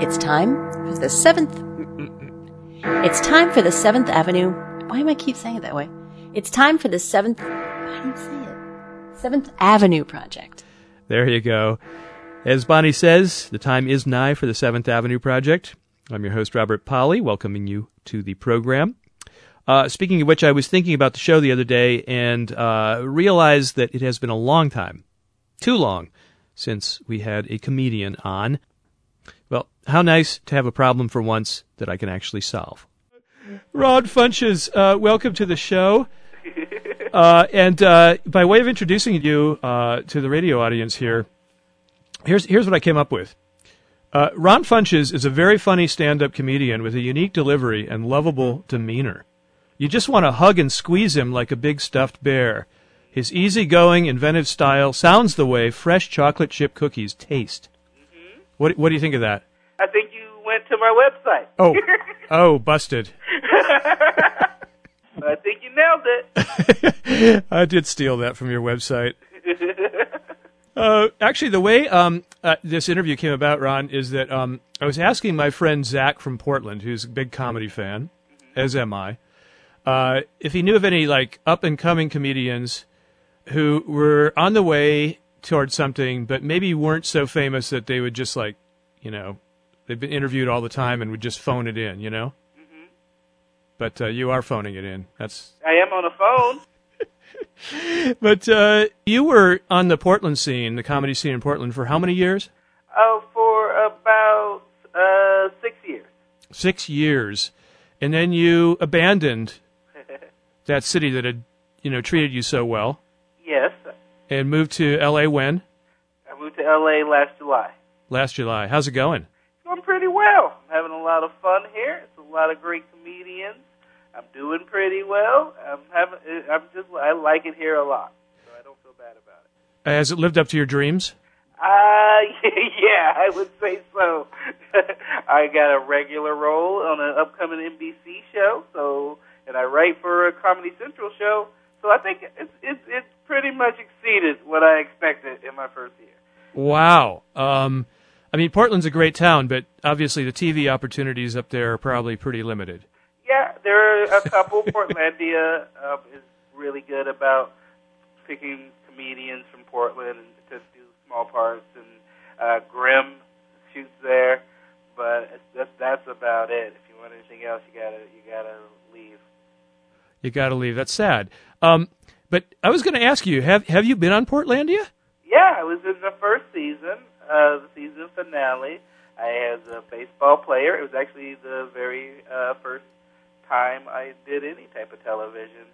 It's time for the seventh. It's time for the Seventh Avenue. Why am I keep saying it that way? It's time for the seventh. Why do you say it? Seventh Avenue Project. There you go. As Bonnie says, the time is nigh for the Seventh Avenue Project. I'm your host, Robert Pollie, welcoming you to the program. Uh, speaking of which, I was thinking about the show the other day and uh, realized that it has been a long time, too long, since we had a comedian on. Well, how nice to have a problem for once that I can actually solve. Ron Funches, uh, welcome to the show. Uh, and uh, by way of introducing you uh, to the radio audience here, here's here's what I came up with. Uh, Ron Funches is a very funny stand-up comedian with a unique delivery and lovable demeanor. You just want to hug and squeeze him like a big stuffed bear. His easygoing, inventive style sounds the way fresh chocolate chip cookies taste. What What do you think of that? I think you went to my website. Oh, oh, busted! I think you nailed it. I did steal that from your website. Uh, actually, the way um, uh, this interview came about, Ron, is that um, I was asking my friend Zach from Portland, who's a big comedy fan, as am I, uh, if he knew of any like up and coming comedians who were on the way towards something, but maybe weren't so famous that they would just like, you know, they've been interviewed all the time and would just phone it in, you know. But uh, you are phoning it in. That's I am on the phone. But uh, you were on the Portland scene, the comedy scene in Portland, for how many years? Oh, for about uh, six years. Six years, and then you abandoned that city that had, you know, treated you so well, yes, and moved to L.A. When I moved to LA last July. last July. How's it going? Going pretty well. I'm having a lot of fun here. It's a lot of great comedians. I'm doing pretty well. I'm having. I'm just. I like it here a lot, so I don't feel bad about it. Has it lived up to your dreams? Uh, yeah, I would say so. I got a regular role on an upcoming NBC show, so and I write for a Comedy Central show, so I think it's it's it's pretty much exceeded what I expected in my first year. Wow. Um, I mean, Portland's a great town, but obviously the TV opportunities up there are probably pretty limited. Yeah, there are a couple. Portlandia um, is really good about picking comedians from Portland to do small parts, and uh, Grimm shoots there. But that's that's about it. If you want anything else, you gotta you gotta leave. You got to leave. That's sad. Um, but I was going to ask you have have you been on Portlandia? Yeah, I was in the first season, uh, the season finale. I was a baseball player. It was actually the very uh, first time I did any type of television,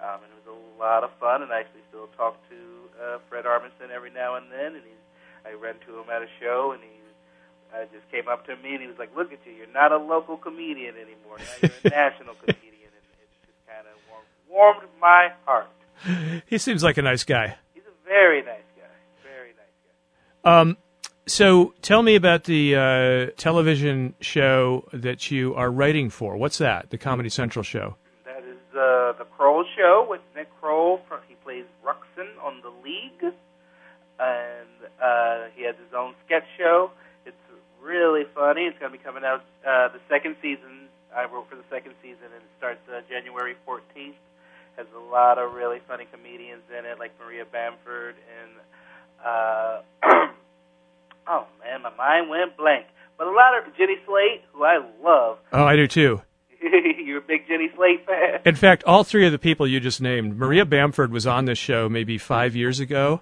um, and it was a lot of fun. And I actually still talk to uh, Fred Armisen every now and then. And he, I ran to him at a show, and he uh, just came up to me and he was like, "Look at you! You're not a local comedian anymore. Now you're a national comedian." And it just kind of warmed, warmed my heart. He seems like a nice guy. He's a very nice guy. Very nice guy. Um, so tell me about the uh, television show that you are writing for. What's that? The Comedy Central show. That is uh, the Kroll Show with Nick Kroll. He plays Ruxin on the League, and uh, he has his own sketch show. It's really funny. It's going to be coming out uh, the second season. I wrote for the second season, and it starts uh, January 14th. Has a lot of really funny comedians in it, like Maria Bamford and. Uh, oh man, my mind went blank. But a lot of Jenny Slate, who I love. Oh, I do too. You're a big Jenny Slate fan. In fact, all three of the people you just named, Maria Bamford was on this show maybe five years ago,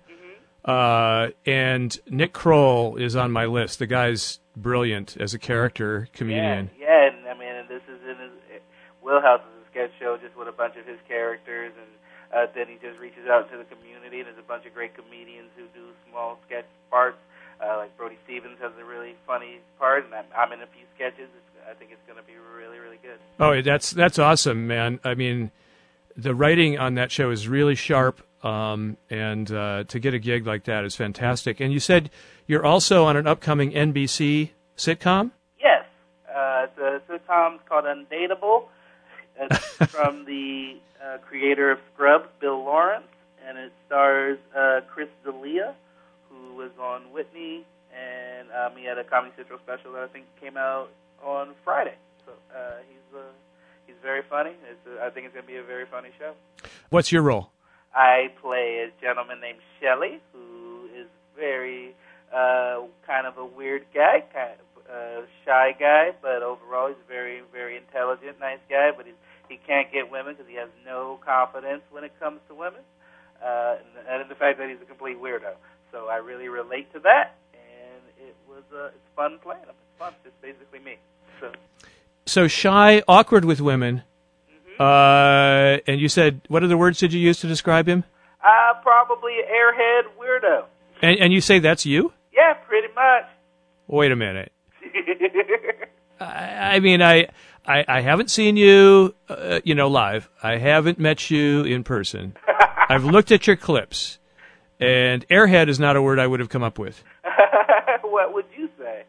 uh, and Nick Kroll is on my list. The guy's brilliant as a character comedian. Yeah, yeah, and I mean, and this is in his Wheelhouse is a sketch show just with a bunch of his characters, and uh, then he just reaches out to the community. And there's a bunch of great comedians who do small sketch parts. Uh, like Brody Stevens has a really funny part, and I'm, I'm in a few sketches. It's, I think it's going to be really, really good. Oh, that's that's awesome, man. I mean, the writing on that show is really sharp, um, and uh, to get a gig like that is fantastic. And you said you're also on an upcoming NBC sitcom. Yes, uh, it's a sitcom called Undateable. It's from the uh, creator of Scrubs, Bill Lawrence, and it stars uh, Chris D'Elia, on Whitney and um, he had a Comedy Central special that I think came out on Friday. So uh, he's uh, he's very funny. It's uh, I think it's going to be a very funny show. What's your role? I play a gentleman named Shelley, who is very uh, kind of a weird guy, kind of uh, shy guy, but overall he's a very, very intelligent, nice guy. But he's, he can't get women because he has no confidence when it comes to women, uh, and, and the fact that he's a complete weirdo. So I really relate to that, and it was uh, it's fun playing him. It's fun. It's basically me. So So shy, awkward with women. Uh, and you said, what other words did you use to describe him? uh, probably airhead weirdo. And, and you say that's you? Yeah, pretty much. Wait a minute. I, I mean, I, I, I haven't seen you, uh, you know, live. I haven't met you in person. I've looked at your clips, and airhead is not a word I would have come up with. what would you say?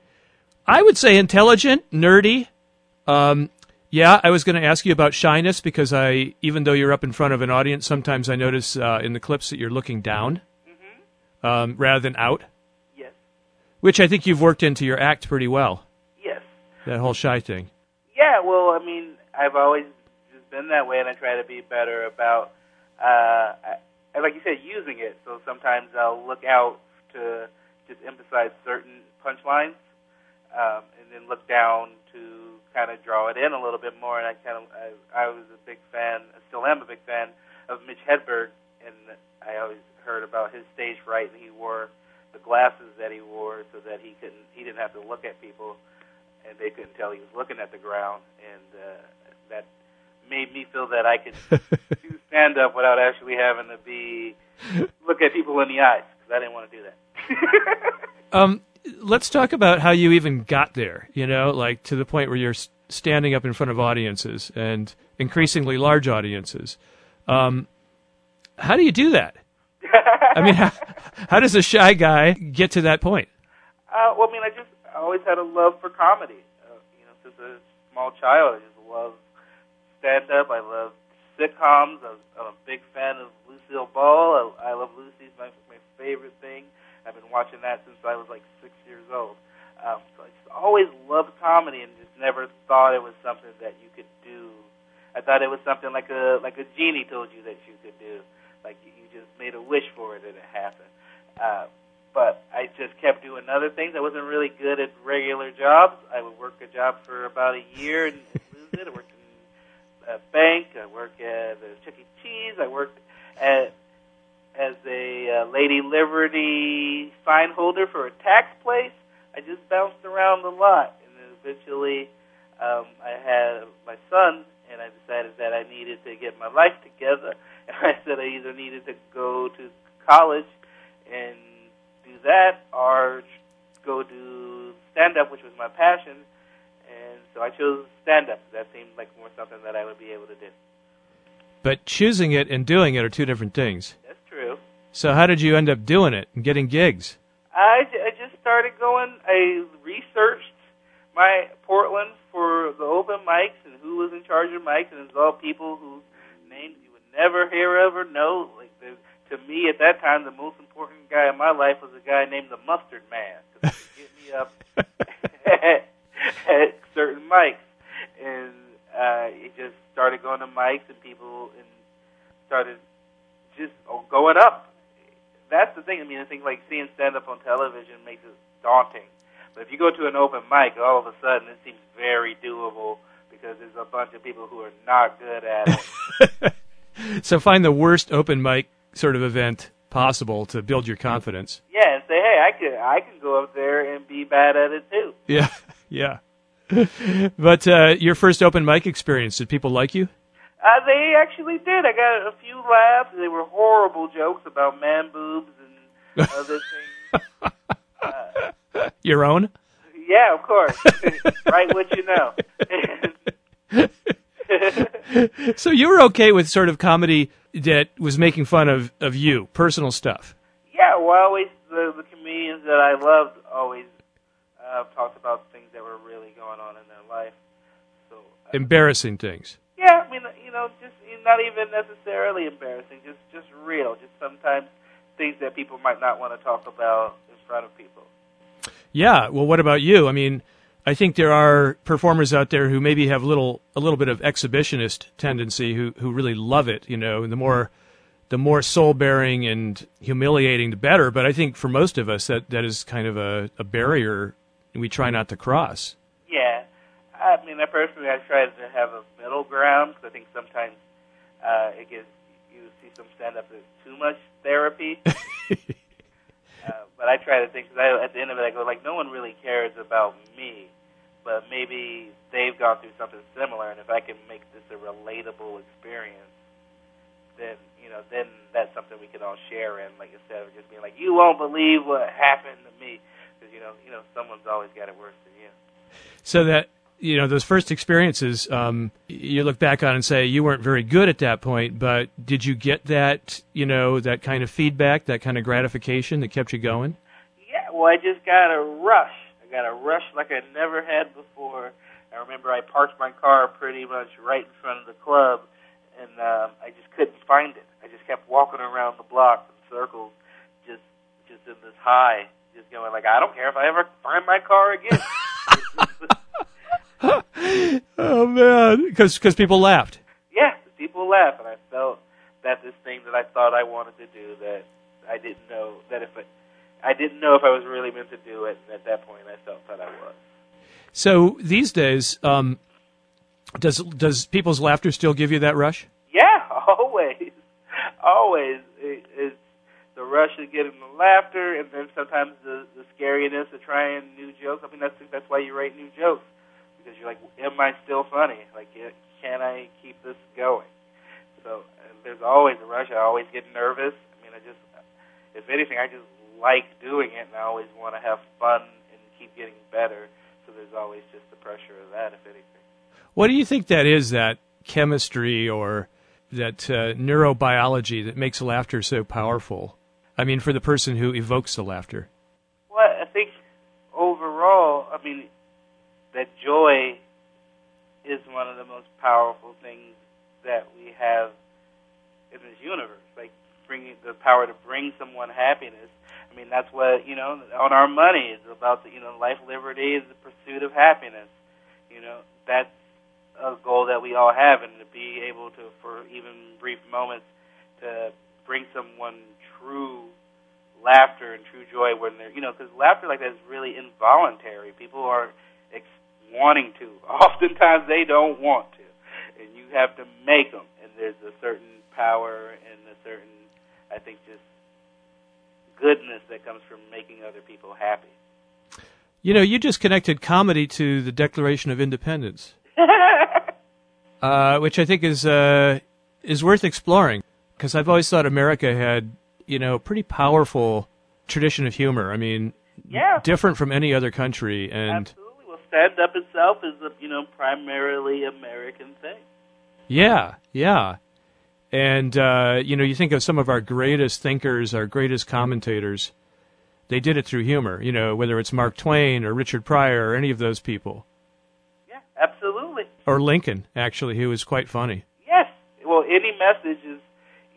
I would say intelligent, nerdy. Um, yeah, I was going to ask you about shyness because I, even though you're up in front of an audience, sometimes I notice uh, in the clips that you're looking down um, rather than out, Yes. which I think you've worked into your act pretty well. Yes. That whole shy thing. Yeah, well, I mean, I've always just been that way, and I try to be better about, uh, I, like you said, using it. So sometimes I'll look out to just emphasize certain punchlines, um, and then look down to kind of draw it in a little bit more. And I kind of, I, I was a big fan, I still am a big fan of Mitch Hedberg, and I always heard about his stage fright, and he wore the glasses that he wore so that he couldn't, he didn't have to look at people and they couldn't tell he was looking at the ground, and uh, that made me feel that I could do stand up without actually having to be look at people in the eyes because I didn't want to do that. Um, let's talk about how you even got there. You know, like to the point where you're standing up in front of audiences and increasingly large audiences. Um, how do you do that? I mean, how, how does a shy guy get to that point? uh, well, I mean, I just I always had a love for comedy. Uh, you know, since a small child, I just love stand up. I love sitcoms. I'm, I'm a big fan of Lucille Ball. I, I love Lucy's my my favorite thing. I've been watching that since I was like six years old. Um, so I just always loved comedy and just never thought it was something that you could do. I thought it was something like a like a genie told you that you could do. Like you you just made a wish for it and it happened. Uh, but I just kept doing other things. I wasn't really good at regular jobs. I would work a job for about a year and lose it. I worked a bank. I worked at a Chuck E. Cheese. I worked at as a uh, Lady Liberty fine holder for a tax place. I just bounced around a lot, and then eventually um, I had my son, and I decided that I needed to get my life together. And I said I either needed to go to college and do that, or go do stand up, which was my passion. And so I chose stand up. That seemed like more something that I would be able to do. But choosing it and doing it are two different things. That's true. So how did you end up doing it and getting gigs? I, I just started going. I researched my Portland for the open mics and who was in charge of mics, and it's all people whose names you would never hear of or know. Like the, to me, at that time, the most important guy in my life was a guy named the Mustard Man because he could get me up at, at certain mics, and uh, it just started going to mics, and people and started just going up that's the thing. I mean, I think like seeing stand up on television makes it daunting. But if you go to an open mic, all of a sudden it seems very doable because there's a bunch of people who are not good at it. So find the worst open mic sort of event possible to build your confidence. yeah, and say, hey, I could I can go up there and be bad at it too. Yeah, yeah. but uh, your first open mic experience, did people like you? Uh, they actually did. I got a few laughs. They were horrible jokes about man boobs and other things. Your own? Yeah, of course. Write what you know. So you were okay with sort of comedy that was making fun of, of you, personal stuff. Yeah, well, always the, the comedians that I loved always uh, talked about that were really going on in their life. So Embarrassing things. yeah, I mean, you know, just not even necessarily embarrassing, just just real, just sometimes things that people might not want to talk about in front of people. Yeah. Well, what about you? I mean, I think there are performers out there who maybe have a little a little bit of exhibitionist tendency who who really love it. You know, the more the more soul bearing and humiliating, the better. But I think for most of us, that that is kind of a, a barrier we try not to cross. Yeah, I mean, I personally I try to have a middle ground because I think sometimes uh, it gives you see some stand up as too much therapy. uh, but I try to think because at the end of it, I go like, no one really cares about me, but maybe they've gone through something similar, and if I can make this a relatable experience, then you know, then that's something we can all share in. Like instead of just being like, you won't believe what happened to me, because you know, you know, someone's always got it worse than you. So that you know those first experiences, um, you look back on and say you weren't very good at that point, but did you get that you know that kind of feedback, that kind of gratification that kept you going? Yeah, well, I just got a rush. I got a rush like I never had before. I remember I parked my car pretty much right in front of the club, and um, I just couldn't find it. I just kept walking around the block in circles, just just in this high, just going like, I don't care if I ever find my car again. oh man, because because people laughed. yeah, people laugh, and I felt that this thing that I thought I wanted to do that I didn't know that if it, I didn't know if I was really meant to do it, and at that point I felt that I was. So these days, um, does does people's laughter still give you that rush? Yeah, always, always. It, it's the rush of getting the laughter, and then sometimes the the scariness of trying new jokes. I mean, that's that's why you write new jokes because you're like, am I still funny? Like, can I keep this going? So there's always a rush. I always get nervous. I mean, I just, if anything, I just like doing it, and I always want to have fun and keep getting better. So there's always just the pressure of that, if anything. What do you think that is? That chemistry or that uh, neurobiology that makes laughter so powerful? I mean, for the person who evokes the laughter. Well, I think overall, I mean, that joy is one of the most powerful things that we have in this universe. Like bringing the power to bring someone happiness. I mean, that's what you know. On our money, it's about the you know life, liberty, is the pursuit of happiness. You know, that's a goal that we all have, and to be able to, for even brief moments, to bring someone true laughter and true joy when they're you know because laughter like that is really involuntary. People are ex- wanting to. Oftentimes they don't want to, and you have to make them. And there's a certain power and a certain, I think, just goodness that comes from making other people happy. You know, you just connected comedy to the Declaration of Independence, uh, which I think is uh, is worth exploring because I've always thought America had you know pretty powerful tradition of humor. I mean, Yeah. different from any other country, and Absolutely. Well, stand up itself is a you know primarily American thing. Yeah, yeah. And uh, you know, you think of some of our greatest thinkers, our greatest commentators, they did it through humor, you know, whether it's Mark Twain or Richard Pryor or any of those people. Yeah, absolutely. Or Lincoln, actually, who was quite funny. Yes. Well, any message is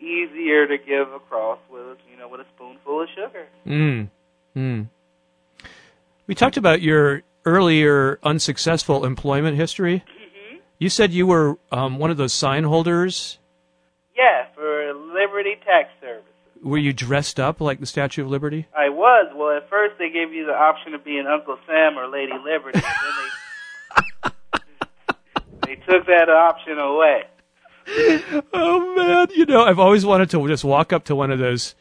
easier to give across with you know with a spoonful of sugar. Mm. Mm. We talked about your earlier unsuccessful employment history. Mm-hmm. You said you were um, one of those sign holders. Yeah, for Liberty Tax Service. Were you dressed up like the Statue of Liberty? I was. Well, at first they gave you the option of being Uncle Sam or Lady Liberty, and then they they took that option away. Oh man, you know, I've always wanted to just walk up to one of those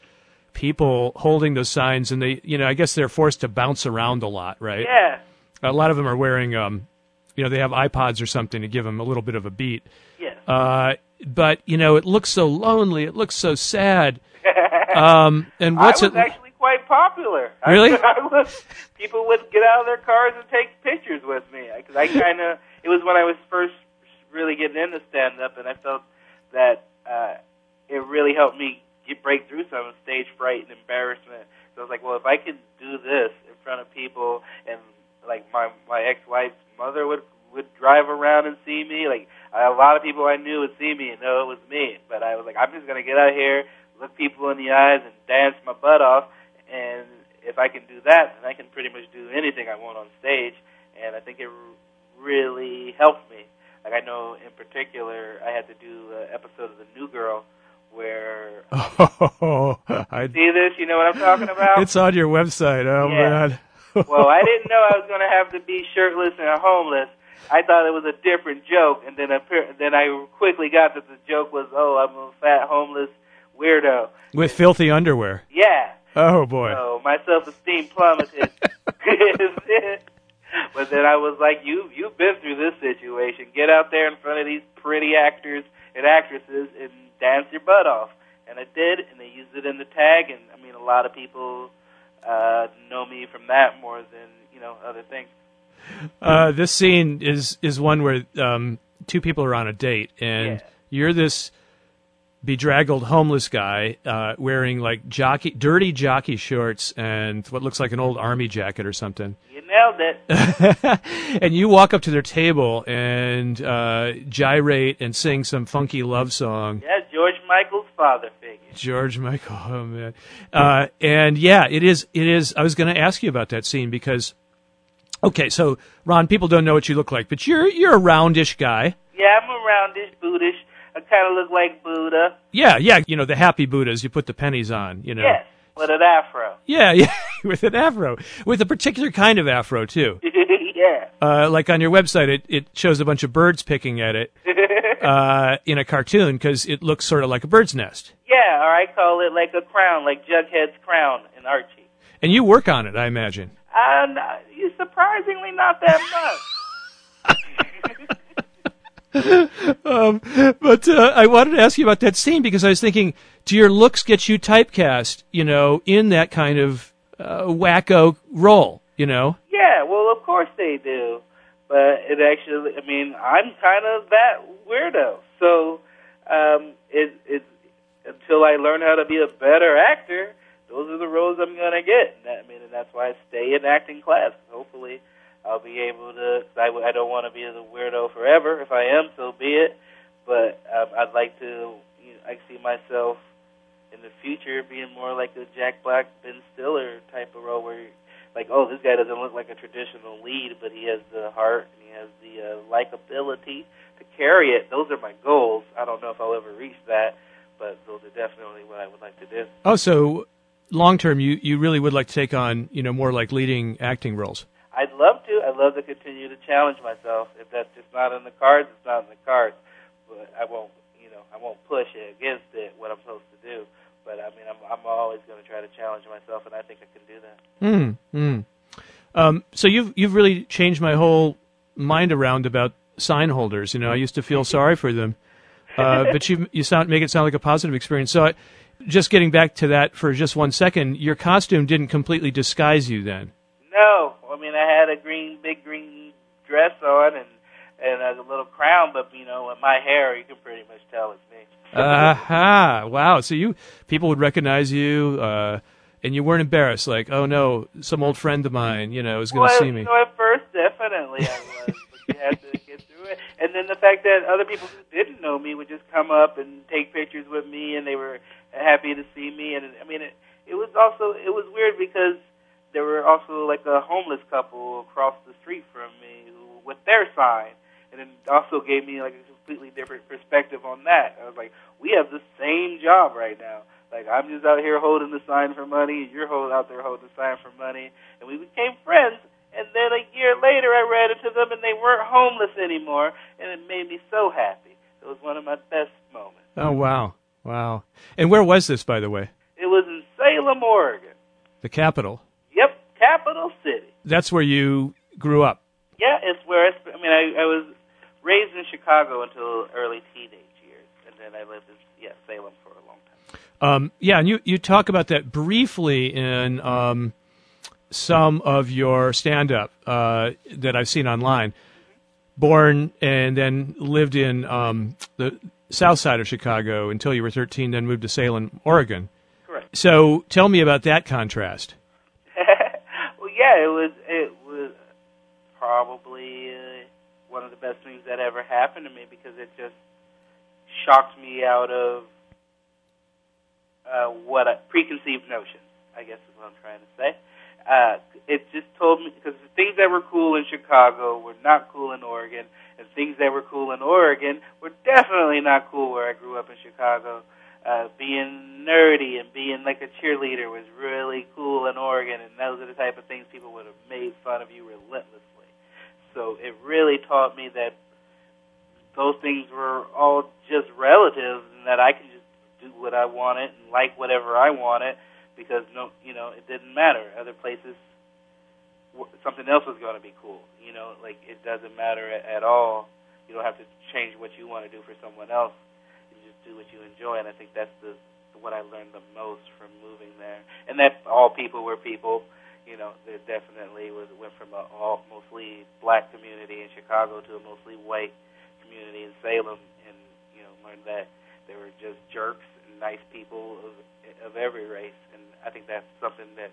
people holding those signs, and they, you know, I guess they're forced to bounce around a lot, right? Yeah. A lot of them are wearing, um, you know, they have iPods or something to give them a little bit of a beat. Yes. Uh, but you know, it looks so lonely. It looks so sad. Um, and what's I was it? actually quite popular. I- Really? I, was, people would get out of their cars and take pictures with me because I kind of. It was when I was first really getting into stand up, and I felt that uh, it really helped me get break through some stage fright and embarrassment. So I was like, well, if I could do this in front of people, and like my my ex wife's mother would would drive around and see me, like a lot of people I knew would see me and know it was me. But I was like, I'm just gonna get out here, look people in the eyes, and dance my butt off. And if I can do that, then I can pretty much do anything I want on stage. And I think it really helped me. Like I know in particular, I had to do an episode of The New Girl where Oh, I, see this. You know what I'm talking about? it's on your website. Oh Yeah. man. well, I didn't know I was going to have to be shirtless and homeless. I thought it was a different joke, and then appear- then I quickly got that the joke was, "Oh, I'm a fat homeless weirdo." with filthy underwear. Yeah. Oh boy. So my self-esteem plummeted. but then I was like, "You, you've been through this situation. Get out there in front of these pretty actors and actresses and dance your butt off." And I did, and they used it in the tag. And I mean, a lot of people uh, know me from that more than you know other things. Uh, this scene is is one where um, two people are on a date, and Yeah. you're this bedraggled homeless guy uh, wearing like jockey, dirty jockey shorts and what looks like an old army jacket or something. Nailed it. and you walk up to their table and uh, gyrate and sing some funky love song. Yeah, George Michael's father figure. George Michael, oh man, uh, and yeah, it is. It is. I was going to ask you about that scene because, okay, so Ron, people don't know what you look like, but you're you're a roundish guy. Yeah, I'm a roundish, Buddhish. I kind of look like Buddha. Yeah, yeah, you know the happy Buddhas. You put the pennies on, you know. Yes, with an afro. Yeah, yeah, with an afro, with a particular kind of afro too. yeah. Uh, like on your website, it it shows a bunch of birds picking at it uh, in a cartoon because it looks sort of like a bird's nest. Yeah, or I call it like a crown, like Jughead's crown in Archie. And you work on it, I imagine. And you surprisingly not that much. Um, but uh, I wanted to ask you about that scene because I was thinking, do your looks get you typecast? You know, in that kind of uh, wacko role. You know. yeah, well, of course they do. But it actually, I mean, I'm kind of that weirdo. So um, it, it, until I learn how to be a better actor, those are the roles I'm going to get. I mean, and that's why I stay in acting class. Hopefully, I'll be able to. I, I don't want to be the weirdo forever. If I am, so be it. But um, I'd like to. You know, I see myself in the future being more like a Jack Black, Ben Stiller type of role, where, like, oh, this guy doesn't look like a traditional lead, but he has the heart and he has the uh, likability to carry it. Those are my goals. I don't know if I'll ever reach that, but those are definitely what I would like to do. Oh, so long term, you you really would like to take on you know more like leading acting roles. I'd love to. I'd love to continue to challenge myself. If that's just not in the cards, it's not in the cards. But I won't, you know, I won't push it against it. What I'm supposed to do. But I mean, I'm I'm always going to try to challenge myself, and I think I can do that. Hmm. Mm. Um, so you've you've really changed my whole mind around about sign holders. You know, I used to feel sorry for them, uh, but you you sound make it sound like a positive experience. So, I, just getting back to that for just one second, your costume didn't completely disguise you then. No, I mean I had a green, big green dress on and and a little crown, but you know, with my hair, you can pretty much tell it's me. Aha! Wow. So you people would recognize you, uh, and you weren't embarrassed, like, oh no, some old friend of mine, you know, is going to well, see me. know, at first, definitely I was, but you had to get through it. And then the fact that other people who didn't know me would just come up and take pictures with me, and they were happy to see me. And I mean, it, it was also it was weird because there were also like a homeless couple across the street from me who, with their sign, and it also gave me like a completely different perspective on that. I was like, we have the same job right now. Like I'm just out here holding the sign for money, and you're hold, out there holding the sign for money, and we became friends. And then a year later, I ran into them, and they weren't homeless anymore, and it made me so happy. It was one of my best moments. Oh wow, wow. And where was this, by the way? It was in Salem, Oregon. The capital. Capital city. That's where you grew up. Yeah, it's where I. Sp- I mean, I, I was raised in Chicago until early teenage years, and then I lived in yeah Salem for a long time. Um, yeah, and you, you talk about that briefly in um, some of your stand up uh, that I've seen online. Born and then lived in um, the south side of Chicago until you were 13, then moved to Salem, Oregon. Correct. So tell me about that contrast. Yeah, it was it was probably uh, one of the best things that ever happened to me because it just shocked me out of uh, what I, preconceived notions. I guess is what I'm trying to say. uh, it just told me because the things that were cool in Chicago were not cool in Oregon, and things that were cool in Oregon were definitely not cool where I grew up in Chicago. Uh, Uh, being nerdy and being like a cheerleader was really cool in Oregon, and those are the type of things people would have made fun of you relentlessly. So it really taught me that those things were all just relative, and that I can just do what I wanted and like whatever I wanted because no, you know, it didn't matter. Other places, something else was going to be cool. You know, like it doesn't matter at, at all. You don't have to change what you want to do for someone else. Do what you enjoy, and I think that's the what I learned the most from moving there. And that all people were people. You know, there definitely was went from a all mostly black community in Chicago to a mostly white community in Salem, and you know, learned that they were just jerks and nice people of of every race, and I think that's something that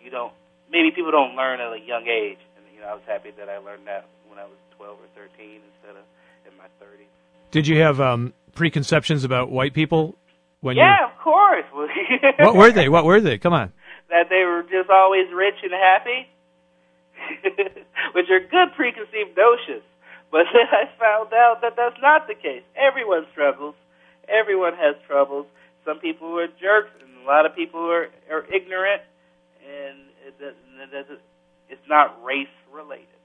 you don't maybe people don't learn at a young age. And you know, I was happy that I learned that when I was 12 or 13 instead of in my 30s. Did you have um, preconceptions about white people when yeah, you? of course. what were they? What were they? Come on. That they were just always rich and happy, which are good preconceived notions. But then I found out that that's not the case. Everyone struggles. Everyone has troubles. Some people are jerks, and a lot of people are, are ignorant, and it doesn't, it doesn't, it's not race related.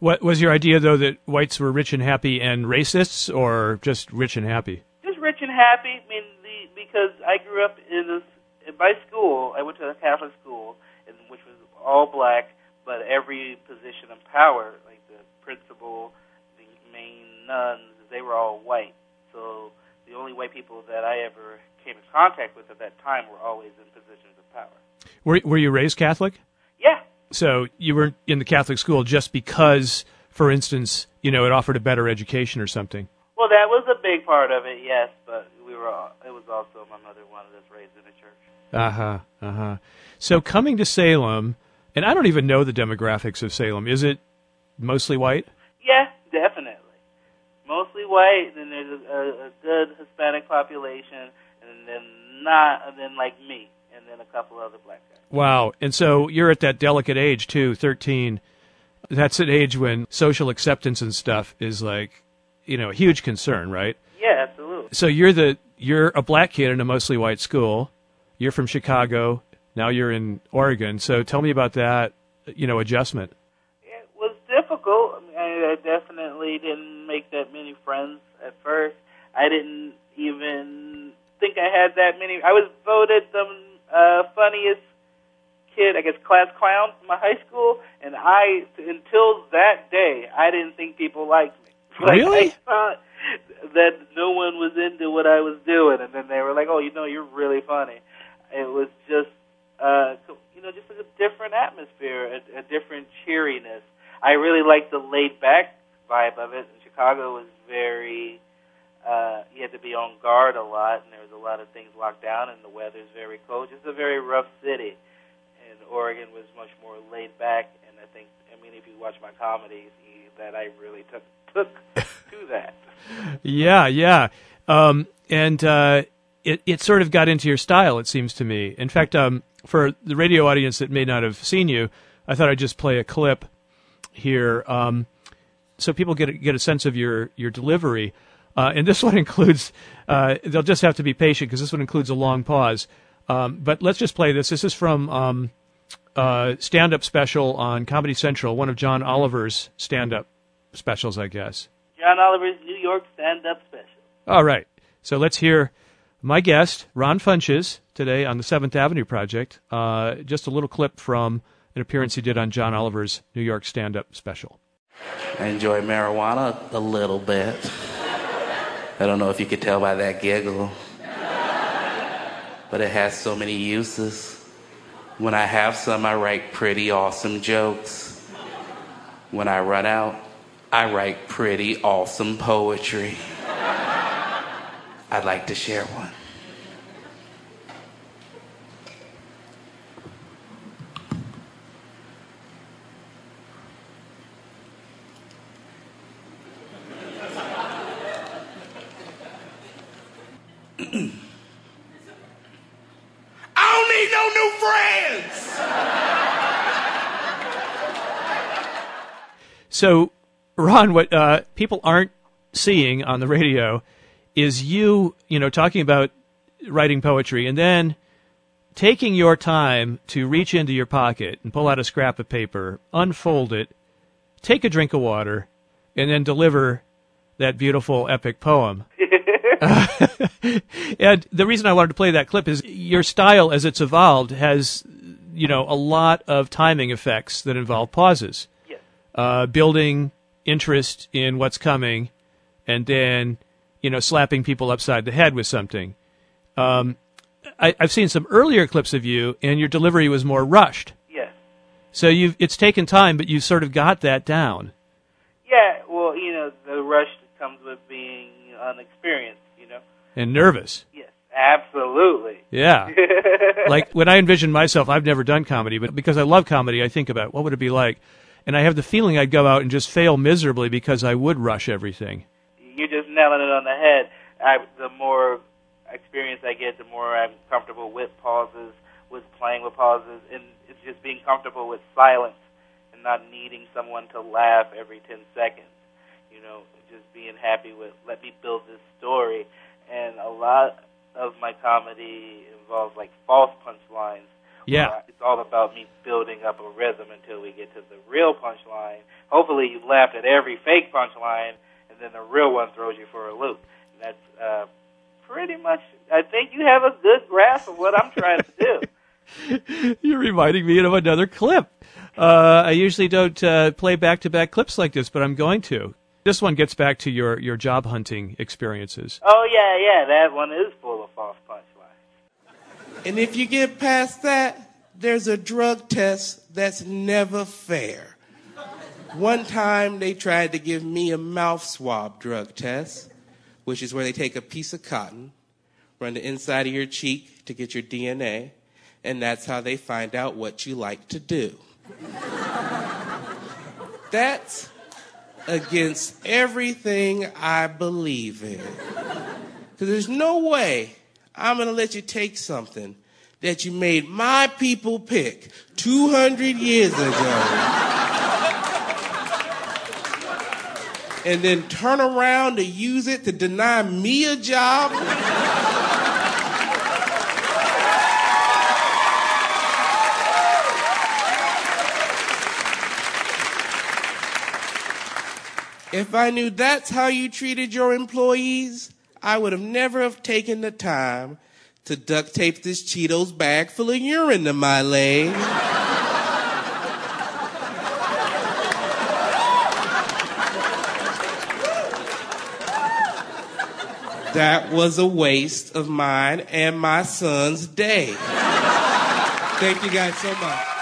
What was your idea, though, that whites were rich and happy and racists, or just rich and happy? Just rich and happy. I mean, the, because I grew up in this in my school. I went to a Catholic school, in, which was all black, but every position of power, like the principal, the main nuns, they were all white. So the only white people that I ever came in contact with at that time were always in positions of power. Were Were you raised Catholic? So you were in the Catholic school just because, for instance, you know, it offered a better education or something. Well, that was a big part of it, yes. But we were. It was also my mother wanted us raised in a church. Uh huh. Uh huh. So coming to Salem, and I don't even know the demographics of Salem. Is it mostly white? Yeah, definitely. Mostly white. Then there's a, a, a good Hispanic population, and then not, and then like me, and then a couple other black guys. Wow. And so you're at that delicate age too, 13. That's an age when social acceptance and stuff is like, you know, a huge concern, right? Yeah, absolutely. So you're the you're a black kid in a mostly white school. You're from Chicago. Now you're in Oregon. So tell me about that, you know, adjustment. It was difficult. I, mean, I definitely didn't make that many friends at first. I didn't even think I had that many. I was voted the uh, funniest kid, I guess, class clown in my high school, and I, until that day, I didn't think people liked me. Like, Really? I thought that no one was into what I was doing, and then they were like, "Oh, you know, you're really funny." It was just, uh, you know, just a different atmosphere, a, a different cheeriness. I really liked the laid back vibe of it. And Chicago was very uh, had to be on guard a lot, and there was a lot of things locked down, and the weather's very cold. It's a very rough city, and Oregon was much more laid back. And I think, I mean, if you watch my comedies, that I really took took to that. Yeah, yeah. Um, and uh, it it sort of got into your style. It seems to me. In fact, um, for the radio audience that may not have seen you, I thought I'd just play a clip here, um, so people get a, get a sense of your your delivery. Uh, and this one includes. Uh, they'll just have to be patient because this one includes a long pause. Um, but let's just play this. This is from um, uh, stand-up special on Comedy Central, one of John Oliver's stand-up specials, I guess. John Oliver's New York stand-up special. All right. So let's hear my guest, Ron Funches, today on the Seventh Avenue Project. Uh, just a little clip from an appearance he did on John Oliver's New York stand-up special. I enjoy marijuana a little bit. I don't know if you could tell by that giggle, but it has so many uses. When I have some, I write pretty awesome jokes. When I run out, I write pretty awesome poetry. I'd like to share one. I don't need no new friends. So, Ron, what uh, people aren't seeing on the radio is you, you know, talking about writing poetry and then taking your time to reach into your pocket and pull out a scrap of paper, unfold it, take a drink of water, and then deliver that beautiful epic poem. and the reason I wanted to play that clip is your style, as it's evolved, has you know a lot of timing effects that involve pauses. Uh, building interest in what's coming, and then you know slapping people upside the head with something. Um, I, I've seen some earlier clips of you, and your delivery was more rushed. Yes. So you've it's taken time, but you've sort of got that down. Yeah. Well, you know, the rush that comes with being unexperienced. You know. And nervous. Yes. Absolutely. Yeah. like when I envision myself, I've never done comedy, but because I love comedy, I think about what would it be like. And I have the feeling I'd go out and just fail miserably because I would rush everything. You're just nailing it on the head. I, the more experience I get, the more I'm comfortable with pauses, with playing with pauses, and it's just being comfortable with silence and not needing someone to laugh every 10 seconds. You know, just being happy with, let me build this story. And a lot of my comedy involves like false punchlines. Yeah. where It's all about me building up a rhythm until we get to the real punchline. Hopefully you laughed at every fake punchline, and then the real one throws you for a loop. And that's uh, pretty much, I think you have a good grasp of what I'm trying to do. You're reminding me of another clip. Uh, I usually don't uh, play back to back clips like this, but I'm going to. This one gets back to your, your job hunting experiences. Oh, yeah, yeah, that one is full of false punchlines. And if you get past that, there's a drug test that's never fair. One time they tried to give me a mouth swab drug test, which is where they take a piece of cotton, run the inside of your cheek to get your DNA, and that's how they find out what you like to do. That's against everything I believe in. Because there's no way I'm going to let you take something that you made my people pick 200 years ago and then turn around to use it to deny me a job. If I knew that's how you treated your employees, I would have never have taken the time to duct tape this Cheetos bag full of urine to my leg. that was a waste of mine and my son's day. Thank you guys so much.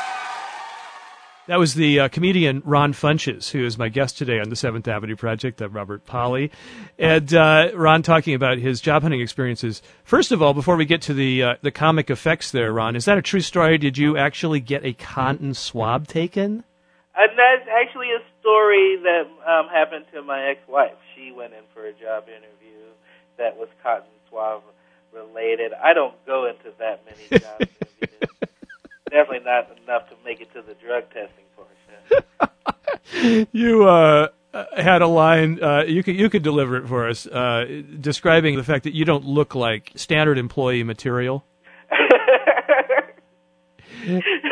That was the uh, comedian Ron Funches, who is my guest today on the Seventh Avenue Project. I'm Robert Pollie, and uh, Ron talking about his job hunting experiences. First of all, before we get to the uh, the comic effects, there, Ron, is that a true story? Did you actually get a cotton swab taken? And that's actually a story that um, happened to my ex-wife. She went in for a job interview that was cotton swab related. I don't go into that many job interviews. Definitely not enough to make it to the drug testing portion. You uh, uh, had a line. Uh, you could you could deliver it for us, uh, describing the fact that you don't look like standard employee material.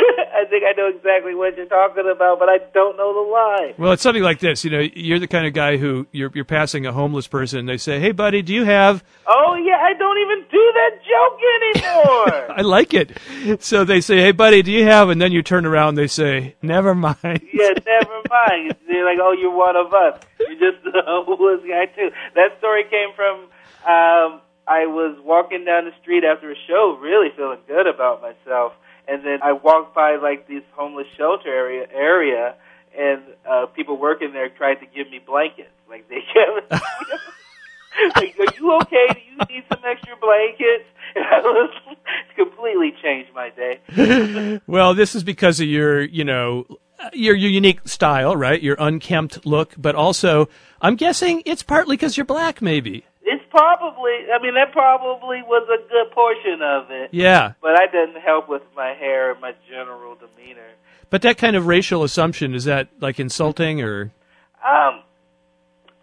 I think I know exactly what you're talking about, but I don't know the line. Well, it's something like this. You know, you're the kind of guy who you're you're passing a homeless person. and They say, "Hey, buddy, do you have?" Oh yeah, I don't even do that joke anymore. I like it. So they say, "Hey, buddy, do you have?" And then you turn around, and they say, "Never mind." yeah, never mind. They're like, oh, you're one of us. You're just the homeless guy too. That story came from. Um, I was walking down the street after a show, really feeling good about myself, and then I walked by like this homeless shelter area, area, and uh, people working there tried to give me blankets. Like they kept. like, are you okay? Do you need some extra blankets? And I was completely changed my day. Well, this is because of your, you know, your your unique style, right? Your unkempt look, but also, I'm guessing it's partly because you're black, maybe. Probably, I mean, that probably was a good portion of it. Yeah, But I didn't help with my hair and my general demeanor. but that kind of racial assumption is that like insulting or? Um,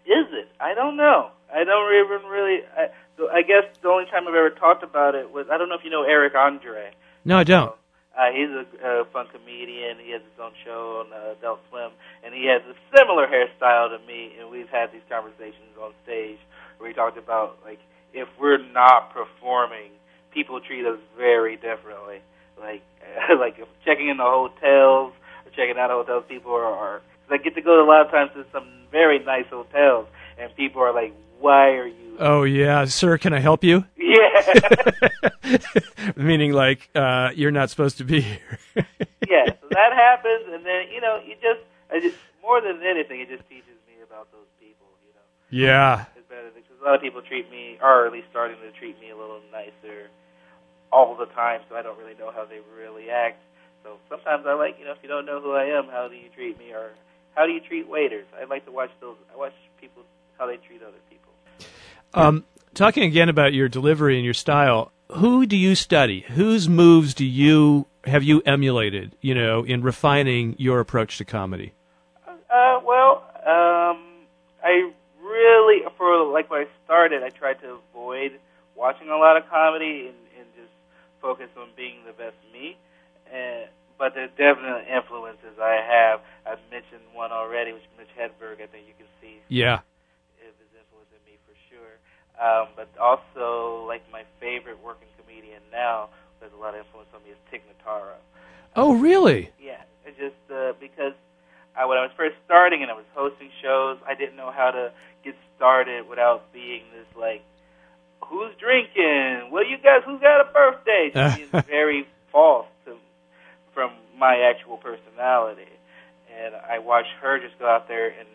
is it? I don't know. I don't even really. I, I guess the only time I've ever talked about it was I don't know if you know Eric Andre. No, I don't. Uh, he's a uh, fun comedian. He has his own show on uh, Adult Swim, and he has a similar hairstyle to me. And we've had these conversations on stage where we talked about like if we're not performing, people treat us very differently. Like like if checking in the hotels or checking out hotels, people are. are cause I get to go a lot of times to some very nice hotels, and people are like, "Why are you?" Oh yeah, sir, can I help you? Yeah. Meaning like uh, you're not supposed to be here. yeah, so that happens, and then you know, you just, I just more than anything, it just teaches me about those people. You know, yeah. It's better because a lot of people treat me, or at least starting to treat me a little nicer all the time, so I don't really know how they really act. So sometimes I like, you know, if you don't know who I am, how do you treat me, or how do you treat waiters? I like to watch those. I watch people how they treat other people. Um, talking again about your delivery and your style, who do you study? Whose moves do you have you emulated? You know, in refining your approach to comedy. Uh, well, um, for like when I started, I tried to avoid watching a lot of comedy and, and just focus on being the best me. And but there's definitely influences I have. I've mentioned one already, which is Mitch Hedberg. I think you can see Yeah. if his influence in me for sure. Um, but also, like my favorite working comedian now, who has a lot of influence on me, is Tig Notaro. Oh, really? Yeah, it just uh, because I, when I was first starting and I was hosting shows, I didn't know how to get started without being this like, who's drinking? What do you guys? Who's got a birthday? Just being very false to from my actual personality. And I watched her just go out there and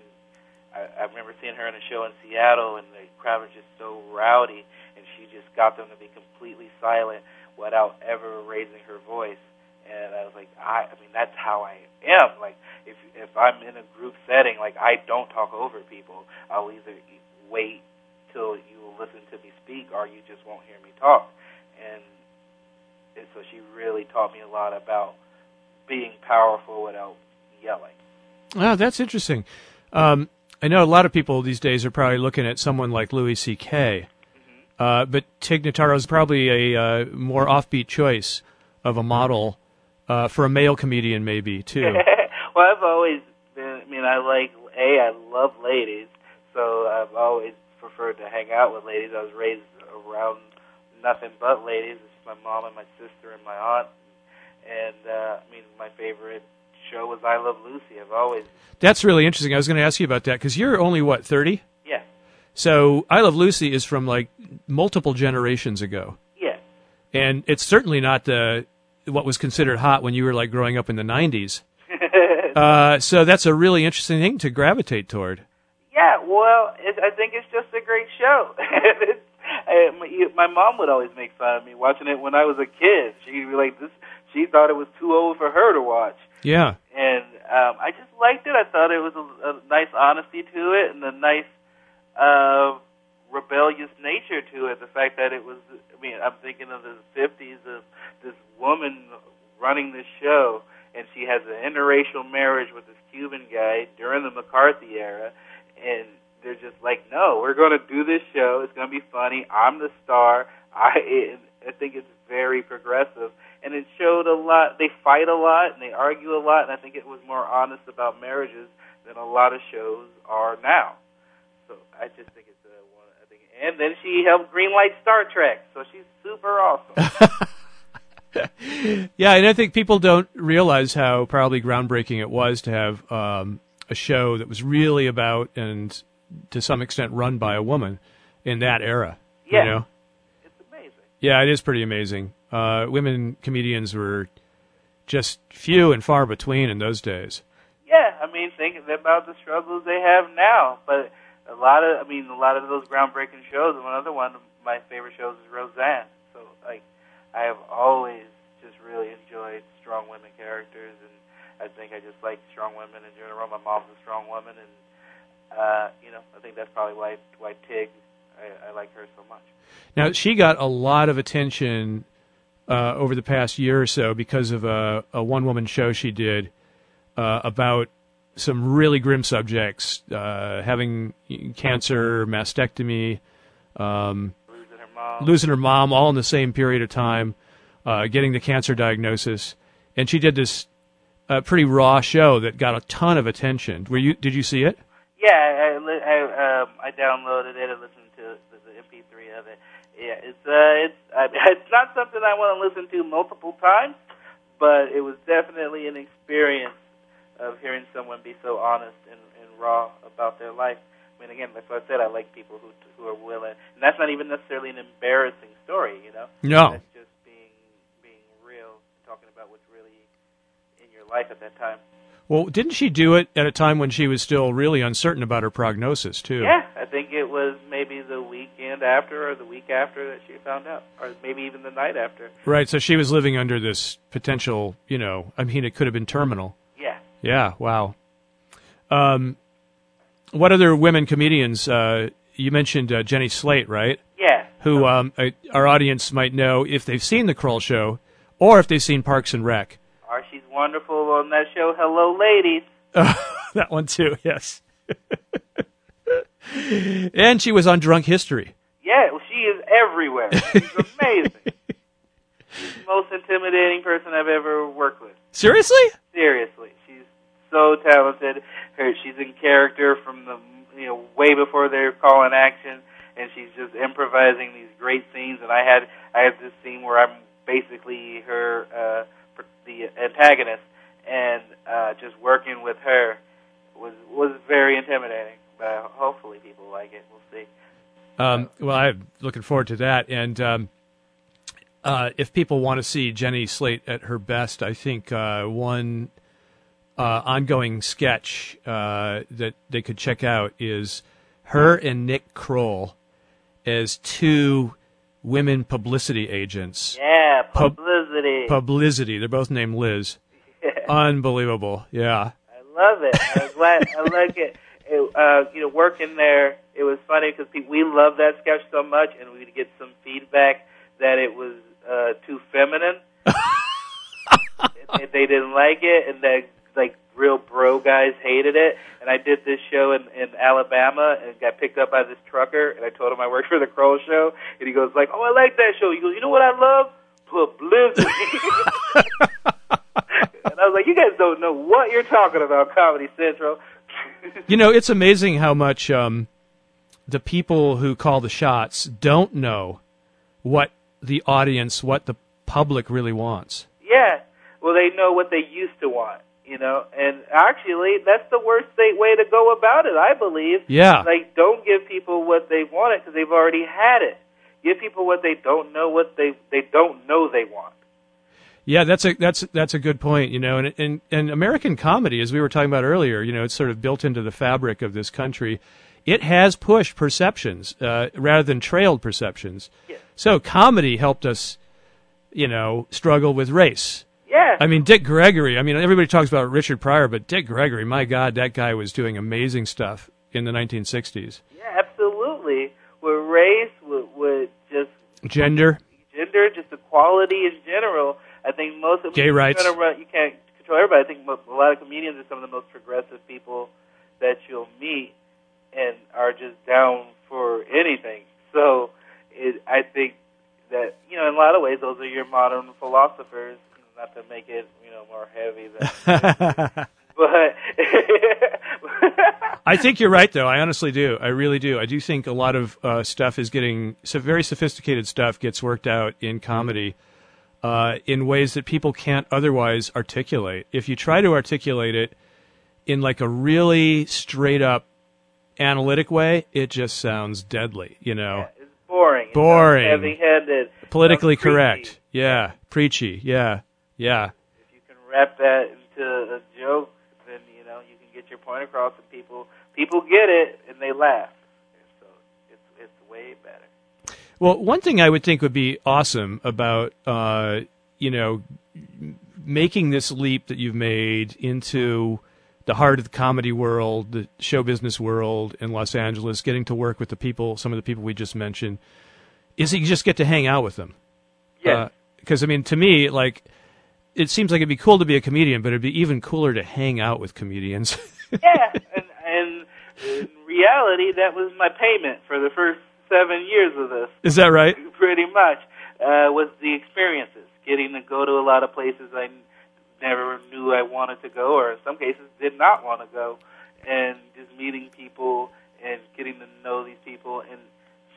I, I remember seeing her in a show in Seattle, and the crowd was just so rowdy, and she just got them to be completely silent without ever raising her voice. And I was like, I, I mean, that's how I am. Like, if if I'm in a group setting, like I don't talk over people. I'll either wait till you listen to me speak, or you just won't hear me talk. And, and so she really taught me a lot about being powerful without yelling. Oh, that's interesting. Um, I know a lot of people these days are probably looking at someone like Louis C.K., uh, but Tig Notaro is probably a uh, more offbeat choice of a model uh, for a male comedian, maybe too. well, I've always been. I mean, I like a. I love ladies, so I've always preferred to hang out with ladies. I was raised around nothing but ladies. It's my mom and my sister and my aunt. And uh, I mean, my favorite show was I Love Lucy. I've always, That's really interesting. I was going to ask you about that because you're only what thirty. yeah, So I Love Lucy is from like multiple generations ago, yeah, and it's certainly not the what was considered hot when you were like growing up in the '90s. Uh, so that's a really interesting thing to gravitate toward. yeah. Well, it, I think it's just a great show. I, my, my mom would always make fun of me watching it when I was a kid. She'd be like, "This." She thought it was too old for her to watch. Yeah. and um, I just liked it. I thought it was a, a nice honesty to it, and a nice uh, rebellious nature to it. The fact that it was, I mean, I'm thinking of the 50s of this woman running this show, and she has an interracial marriage with this Cuban guy during the McCarthy era, and they're just like, no, we're going to do this show. It's going to be funny. I'm the star. I, I think it's very progressive and it showed a lot. They fight a lot and they argue a lot, and I think it was more honest about marriages than a lot of shows are now. So I just think it's a and then she helped greenlight Star Trek, so she's super awesome. Yeah, and I think people don't realize how probably groundbreaking it was to have um, a show that was really about and to some extent run by a woman in that era. Yeah. You know? it's amazing. Yeah, it is pretty amazing. Uh, women comedians were just few and far between in those days. Yeah, I mean, think about the struggles they have now, but a lot of, I mean, a lot of those groundbreaking shows. and Another one of my favorite shows is Roseanne. So, like, I have always just really enjoyed strong women characters, and I think I just like strong women in general. My mom's a strong woman, and uh, you know, I think that's probably why why Tig, I, I like her so much. Now she got a lot of attention uh, over the past year or so because of a, a one-woman show she did uh, about some really grim subjects, uh, having cancer, mastectomy, um, Losing her mom. losing her mom, all in the same period of time, uh, getting the cancer diagnosis, and she did this uh, pretty raw show that got a ton of attention. Were you? Did you see it? Yeah, I, I, um, I downloaded it and listened to the, the MP3 of it. Yeah, it's uh, it's I, it's not something I want to listen to multiple times, but it was definitely an experience of hearing someone be so honest and, and raw about their life. I mean, again, that's what I said. I like people who who are willing, and that's not even necessarily an embarrassing story, you know. No. That's just being being real, talking about what's really in your life at that time. Well, didn't she do it at a time when she was still really uncertain about her prognosis too? Yeah, I think it was maybe the weekend after or the week after that she found out, or maybe even the night after. Right. So she was living under this potential. You know, I mean, it could have been terminal. Yeah. Wow. Um, what other women comedians? Uh, you mentioned uh, Jenny Slate, right? Yeah. Who um, uh, our audience might know if they've seen the Kroll Show or if they've seen Parks and Rec. Or she's wonderful on that show, Hello Ladies. that one too. Yes. and she was on Drunk History. Yeah, well, she is everywhere. She's amazing. she's the most intimidating person I've ever worked with. Seriously? Seriously, so talented. Her, she's in character from the you know way before they're calling action, and she's just improvising these great scenes. And I had I had this scene where I'm basically her uh, the antagonist, and uh, just working with her was was very intimidating. But hopefully people like it. We'll see. Um, well, I'm looking forward to that. And um, uh, if people want to see Jenny Slate at her best, I think uh, one uh, ongoing sketch uh, that they could check out is her and Nick Kroll as two women publicity agents. Yeah, Pub- publicity. Publicity. They're both named Liz. Unbelievable. Yeah. I love it. I'm glad. I like it. it uh, you know, working there, it was funny because we love that sketch so much, and we'd get some feedback that it was uh, too feminine. they didn't like it, and that like real bro guys hated it. And I did this show in, in Alabama and got picked up by this trucker, and I told him I worked for the Kroll Show, and he goes like, "Oh, I like that show." He goes, "You know what I love? Publicity." and I was like, "You guys don't know what you're talking about, Comedy Central." You know, it's amazing how much um, the people who call the shots don't know what the audience, what the public really wants. Yeah. Well, they know what they used to want, you know, and actually, that's the worst way to go about it, I believe. Yeah. Like, don't give people what they wanted because they've already had it. Give people what they don't know what they they don't know they want. Yeah, that's a that's that's a good point. You know, and and and American comedy, as we were talking about earlier, you know, it's sort of built into the fabric of this country. It has pushed perceptions uh, rather than trailed perceptions. Yes. So comedy helped us, you know, struggle with race. Yeah. I mean, Dick Gregory. I mean, everybody talks about Richard Pryor, but Dick Gregory, my God, that guy was doing amazing stuff in the 1960s. yeah, absolutely. With race, with, with just Gender, gender, just equality in general. I think most of Gay rights. run- you can't control everybody. I think a lot of comedians are some of the most progressive people that you'll meet, and are just down for anything. So, it, I think that you know, in a lot of ways, those are your modern philosophers. To make it you know more heavy than, but I think you're right, though. I honestly do. I really do. I do think a lot of uh, stuff is getting so very sophisticated stuff gets worked out in comedy uh, in ways that people can't otherwise articulate. If you try to articulate it in like a really straight up analytic way, it just sounds deadly. You know, it's boring. Boring. heavy-handed, politically correct. Yeah, preachy. Yeah, yeah. if you can wrap that into a joke, then you know you can get your point across, and people people get it and they laugh. So it's it's way better. Well, one thing I would think would be awesome about uh, you know making this leap that you've made into the heart of the comedy world, the show business world in Los Angeles, getting to work with the people, some of the people we just mentioned, is that you just get to hang out with them. Yes. Because I mean, to me, like it seems like it'd be cool to be a comedian, but it'd be even cooler to hang out with comedians. yeah, and, and in reality, that was my payment for the first seven years of this. Is that right? Pretty much uh, was the experiences, getting to go to a lot of places I never knew I wanted to go, or in some cases did not want to go, and just meeting people and getting to know these people and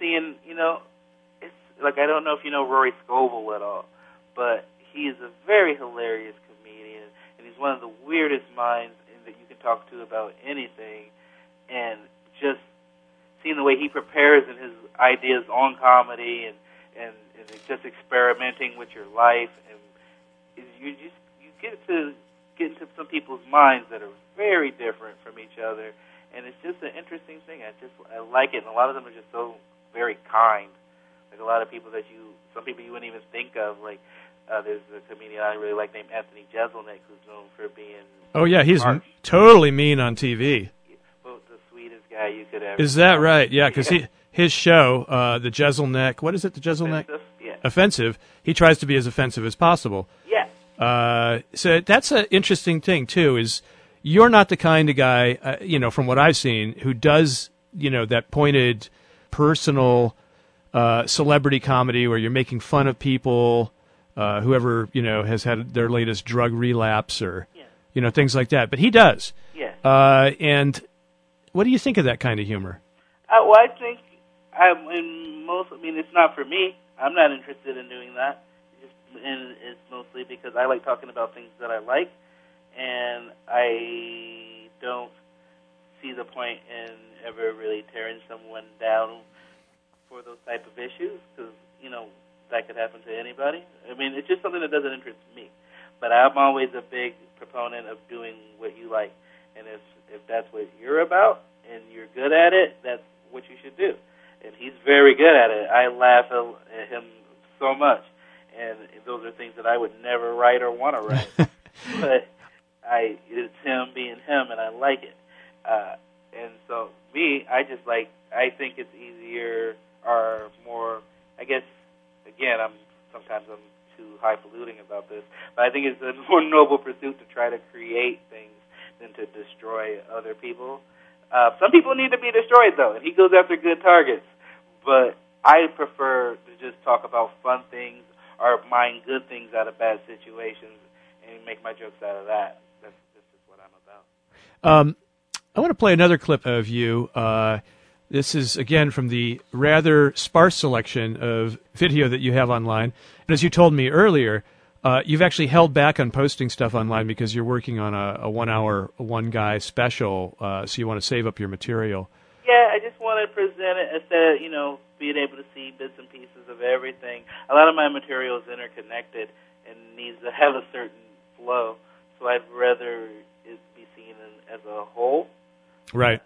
seeing, you know, it's like I don't know if you know Rory Scovel at all, about anything, and just seeing the way he prepares and his ideas on comedy and and, and just experimenting with your life and you just you get to get into some people's minds that are very different from each other. And it's just an interesting thing. I just i like it. And a lot of them are just so very kind. Like a lot of people that you some people you wouldn't even think of like uh, there's a comedian I really like named Anthony Jeselnik who's known for being Oh yeah, he's harsh. totally mean on TV. well, the sweetest guy you could ever. Is that right? Yeah, because he his show, uh, the Jeselnik, what is it? The Jeselnik Yeah. offensive. He tries to be as offensive as possible. Yeah. Uh, so that's an interesting thing too. Is you're not the kind of guy, uh, you know, from what I've seen, who does you know that pointed, personal, uh, celebrity comedy where you're making fun of people, uh, whoever you know has had their latest drug relapse or Yeah. you know things like that. But he does. Yeah. Uh, and what do you think of that kind of humor? Uh, well, I think I'm in most. I mean, it's not for me. I'm not interested in doing that. Just, and it's mostly because I like talking about things that I like, and I don't see the point in ever really tearing someone down for those type of issues because you know that could happen to anybody. I mean, it's just something that doesn't interest me. But I'm always a big proponent of doing what you like, and if if that's what you're about and you're good at it, that's what you should do. And he's very good at it. I laugh at him so much, and those are things that I would never write or want to write. but I it's him being him, and I like it. Uh, and so me, I just like I think it's easier or more. I guess again, I'm sometimes I'm too highfalutin about this, but I think it's a more noble pursuit to try to create things than to destroy other people. Uh, some people need to be destroyed though, and he goes after good targets. But I prefer to just talk about fun things or mine good things out of bad situations and make my jokes out of that. That's, that's just what I'm about. Um, I want to play another clip of you. Uh, this is again from the rather sparse selection of video that you have online. And as you told me earlier, uh, you've actually held back on posting stuff online because you're working on a, a one-hour, one guy special. Uh, so you want to save up your material. Yeah, I just want to present it instead of, you know, being able to see bits and pieces of everything. A lot of my material is interconnected and needs to have a certain flow. So I'd rather it be seen as a whole Right.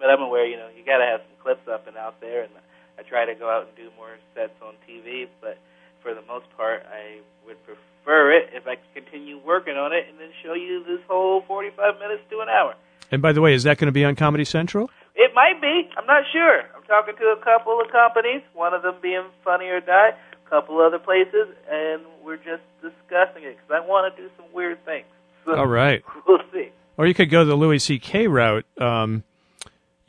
Than, you know, but I'm aware, you know, you got to have some clips up and out there. And I try to go out and do more sets on TV, but for the most part, I would prefer it if I could continue working on it and then show you this whole 45 minutes to an hour. And by the way, is that going to be on Comedy Central? It might be. I'm not sure. I'm talking to a couple of companies, one of them being Funny or Die, a couple other places, and we're just discussing it because I want to do some weird things. So All right. We'll see. Or you could go the Louis C.K. route. Um,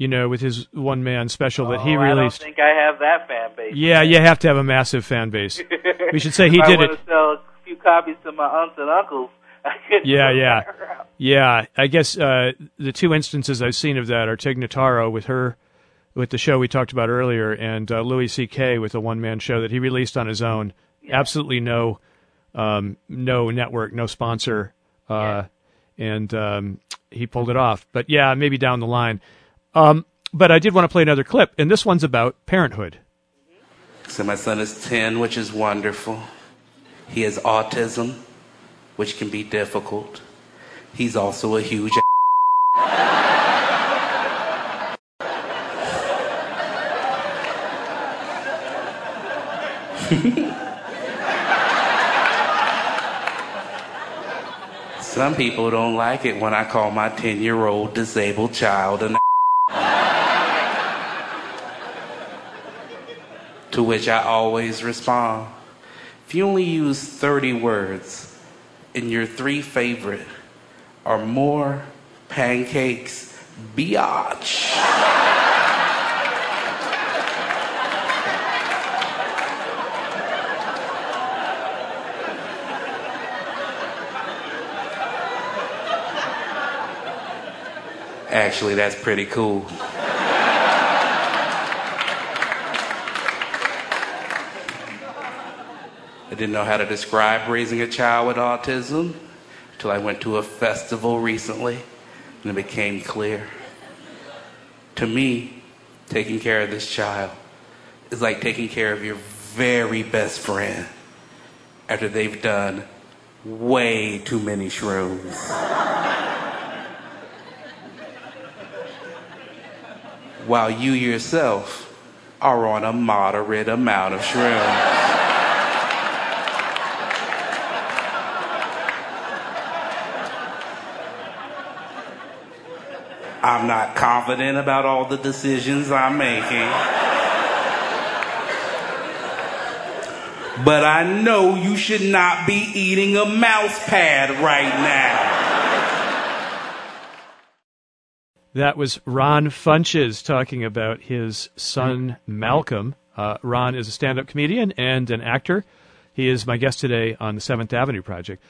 you know, with his one-man special that he Oh, I don't think I have that fan base. Yeah, you have to have a massive fan base. We should say he did I it. to sell a few copies to my aunts and uncles. Yeah, yeah. Yeah, I guess uh, the two instances I've seen of that are Tig Notaro with her, with the show we talked about earlier, and uh, Louis C.K. with a one-man show that he released on his own. Absolutely no, um, no network, no sponsor, uh, and um, he pulled it off. But yeah, maybe down the line. Um, but I did want to play another clip, and this one's about parenthood. So my son is 10, which is wonderful. He has autism, which can be difficult. He's also a huge Some people don't like it when I call my 10 year old disabled child an to which I always respond If you only use 30 words and your three favorite are more pancakes, biatch. Actually, that's pretty cool. Didn't know how to describe raising a child with autism until I went to a festival recently and it became clear. To me, taking care of this child is like taking care of your very best friend after they've done way too many shrooms. While you yourself are on a moderate amount of shrooms. I'm not confident about all the decisions I'm making. But I know you should not be eating a mouse pad right now. That was Ron Funches talking about his son Malcolm. Uh, Ron is a stand up comedian and an actor. He is my guest today on the Seventh Avenue Project.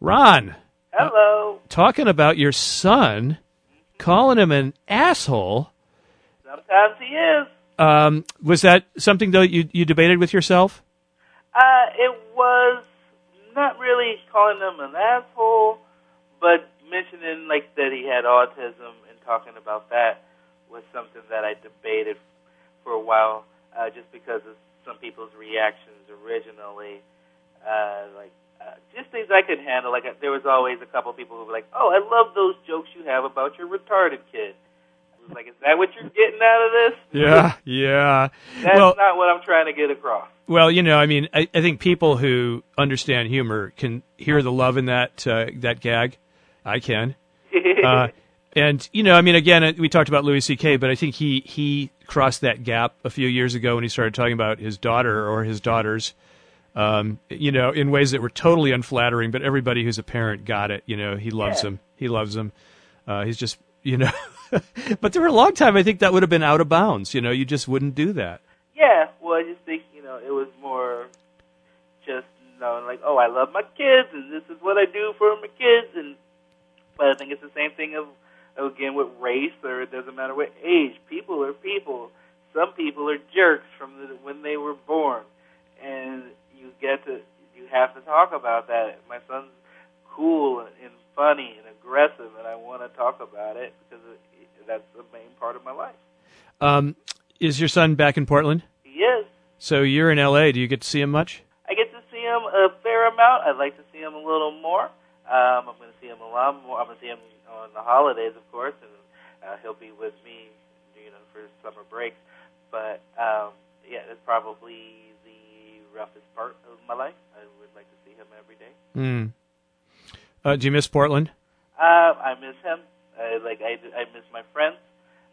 Ron, Hello. talking about your son, calling him an asshole. Sometimes he is. Um, was that something though you you debated with yourself? Uh, it was not really calling him an asshole, but mentioning like that he had autism and talking about that was something that I debated for a while, uh, just because of some people's reactions originally. Uh, like uh, just things I could handle. Like there was always a couple people who were like, "Oh, I love those jokes you have about your retarded kid." I was like, "Is that what you're getting out of this?" Yeah, yeah. That's well, not what I'm trying to get across. well, you know, I mean, I, I think people who understand humor can hear the love in that uh, that gag. I can. Uh, and you know, I mean, again, we talked about Louis C.K., but I think he he crossed that gap a few years ago when he started talking about his daughter or his daughters. Um, you know, in ways that were totally unflattering, but everybody who's a parent got it. You know, he loves Yeah. them. He loves them. Uh, he's just, you know, but for a long time, I think that would have been out of bounds. You know, you just wouldn't do that. Yeah, well, I just think you know it was more just knowing like, oh, I love my kids, and this is what I do for my kids, and but I think it's the same thing of again with race, or it doesn't matter what age. People are people. Some people are jerks from the, when they were born, and you get to you have to talk about that. My son's cool and funny and aggressive, and I want to talk about it because it, that's the main part of my life. Um, is your son back in Portland? He is. So you're in L.A. Do you get to see him much? I get to see him a fair amount. I'd like to see him a little more. Um, I'm going to see him a lot more. I'm going to see him on the holidays, of course, and uh, he'll be with me, you know, for summer breaks. But um, yeah, that's probably roughest part of my life. I would like to see him every day. Hmm. Uh, do you miss Portland? Uh, I miss him. I, like I, I miss my friends.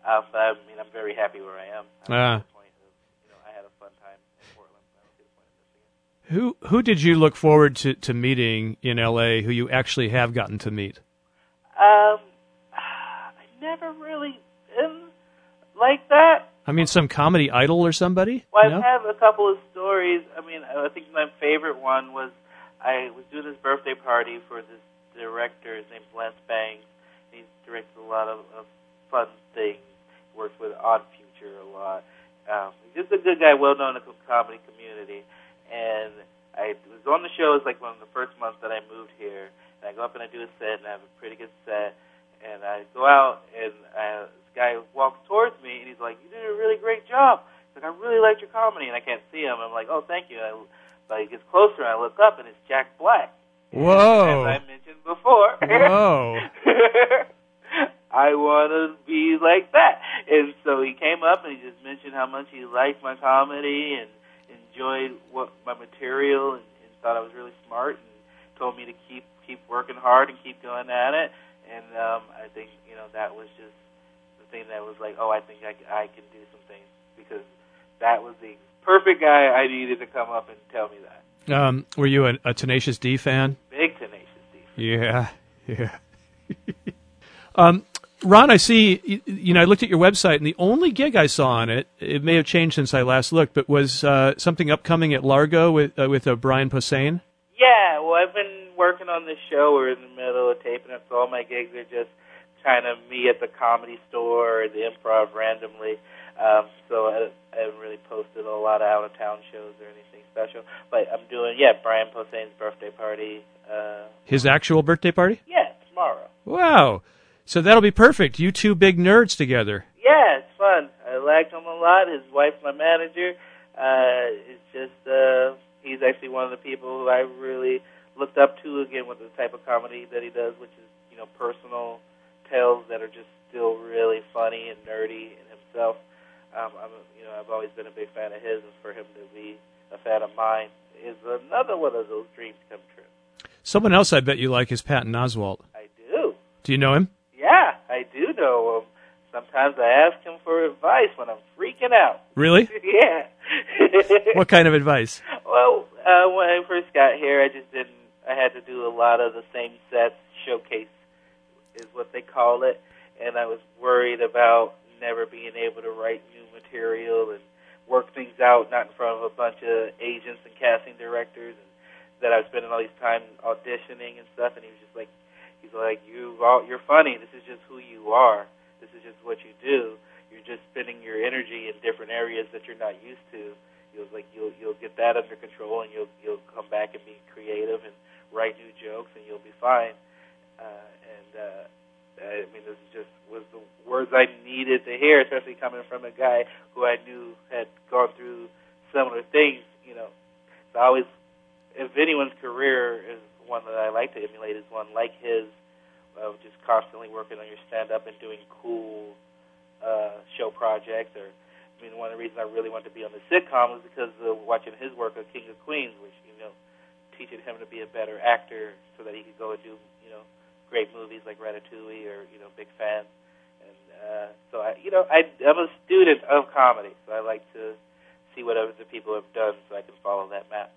Uh, but I mean, I'm very happy where I am. I'm Ah. at the point of, you know, I had a fun time in Portland. I don't see the point of missing it. Who who did you look forward to, to meeting in L.A. Who you actually have gotten to meet? Um, I never really been like that. I mean, some comedy idol or somebody? Well, I have a couple of stories. I mean, I think my favorite one was I was doing this birthday party for this director. His name's Lance Bangs. He directs a lot of, of fun things. Works with Odd Future a lot. Um, he's just a good guy, well known in the comedy community. And I was on the show. It was like one of the first months that I moved here. And I go up and I do a set, and I have a pretty good set. And I go out, and this guy walks towards me, and he's like, "You did a really great job." He's like, "I really liked your comedy," and I can't see him. I'm like, "Oh, thank you." I, but he gets closer, and I look up, and it's Jack Black. Whoa. As I mentioned before. Whoa. I want to be like that. And so he came up and he just mentioned how much he liked my comedy and enjoyed what my material and, and thought I was really smart and told me to keep keep working hard and keep going at it. And um, I think you know that was just thing that was like, oh, I think I, I can do some things because that was the perfect guy I needed to come up and tell me that. Um, were you a, a Tenacious D fan? Big Tenacious D. Fan. Yeah, yeah. um, Ron, I see. You, you know, I looked at your website, and the only gig I saw on it, it may have changed since I last looked, but was uh, something upcoming at Largo with uh, with uh, Brian Posehn. Yeah, well, I've been working on this show. We're in the middle of taping it, so all my gigs are just kind of me at the comedy store or the improv randomly. Um, so I, I haven't really posted a lot of out of town shows or anything special. But I'm doing, yeah, Brian Posehn's birthday party. Uh, His actual birthday party? yeah, tomorrow. Wow. So that'll be perfect. You two big nerds together. Yeah, it's fun. I like him a lot. His wife's my manager. Uh, it's just uh, he's actually one of the people who I really looked up to again with the type of comedy that he does, which is you know personal tales that are just still really funny and nerdy in himself. Um, I'm you know I've always been a big fan of his, and for him to be a fan of mine is another one of those dreams come true. Someone else I bet you like is Patton Oswalt. I do. Do you know him? Yeah, I do know him. Sometimes I ask him for advice when I'm freaking out. Really? yeah. What kind of advice? Well, uh, when I first got here, I just didn't. I had to do a lot of the same sets. Showcase is what they call it, and I was worried about never being able to write new material and work things out, not in front of a bunch of agents and casting directors, and that I was spending all these time auditioning and stuff. And he was just like, he's like, you, all, you're funny. This is just who you are. This is just what you do. You're just spending your energy in different areas that you're not used to. You'll like you'll you'll get that under control, and you'll you'll come back and be creative and write new jokes, and you'll be fine. Uh, and uh, I mean, this just was the words I needed to hear, especially coming from a guy who I knew had gone through similar things. You know, so I always, if anyone's career is one that I like to emulate, is one like his, of just constantly working on your stand-up and doing cool uh, show projects. Or, I mean, one of the reasons I really wanted to be on the sitcom was because of watching his work on King of Queens, which you know, teaching him to be a better actor so that he could go and do, you know great movies like Ratatouille or you know Big Fan, and uh, so I you know I I'm a student of comedy, so I like to see what other people have done so I can follow that map.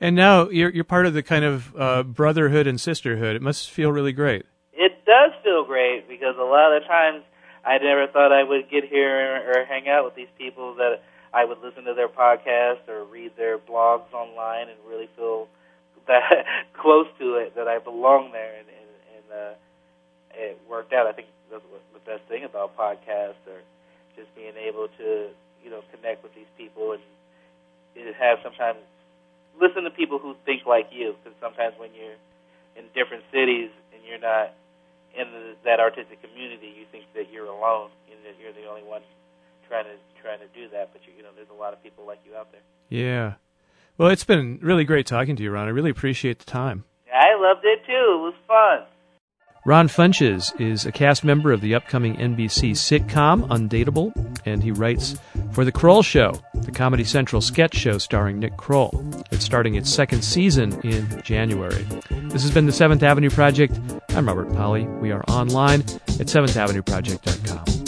And now you're you're part of the kind of uh, brotherhood and sisterhood. It must feel really great. It does feel great because a lot of times I never thought I would get here or hang out with these people that I would listen to their podcast or read their blogs online and really feel that close to it that I belong there and uh, it worked out. I think that's the best thing about podcasts or just being able to you know connect with these people and it have sometimes listen to people who think like you because sometimes when you're in different cities and you're not in the, that artistic community, you think that you're alone and that you're the only one trying to trying to do that. But you, you know, there's a lot of people like you out there. Yeah. Well, it's been really great talking to you, Ron. I really appreciate the time. I loved it too. It was fun. Ron Funches is a cast member of the upcoming NBC sitcom Undateable, and he writes for The Kroll Show, the Comedy Central sketch show starring Nick Kroll. It's starting its second season in January. This has been the Seventh Avenue Project. I'm Robert Pollie. We are online at 7thavenueproject.com.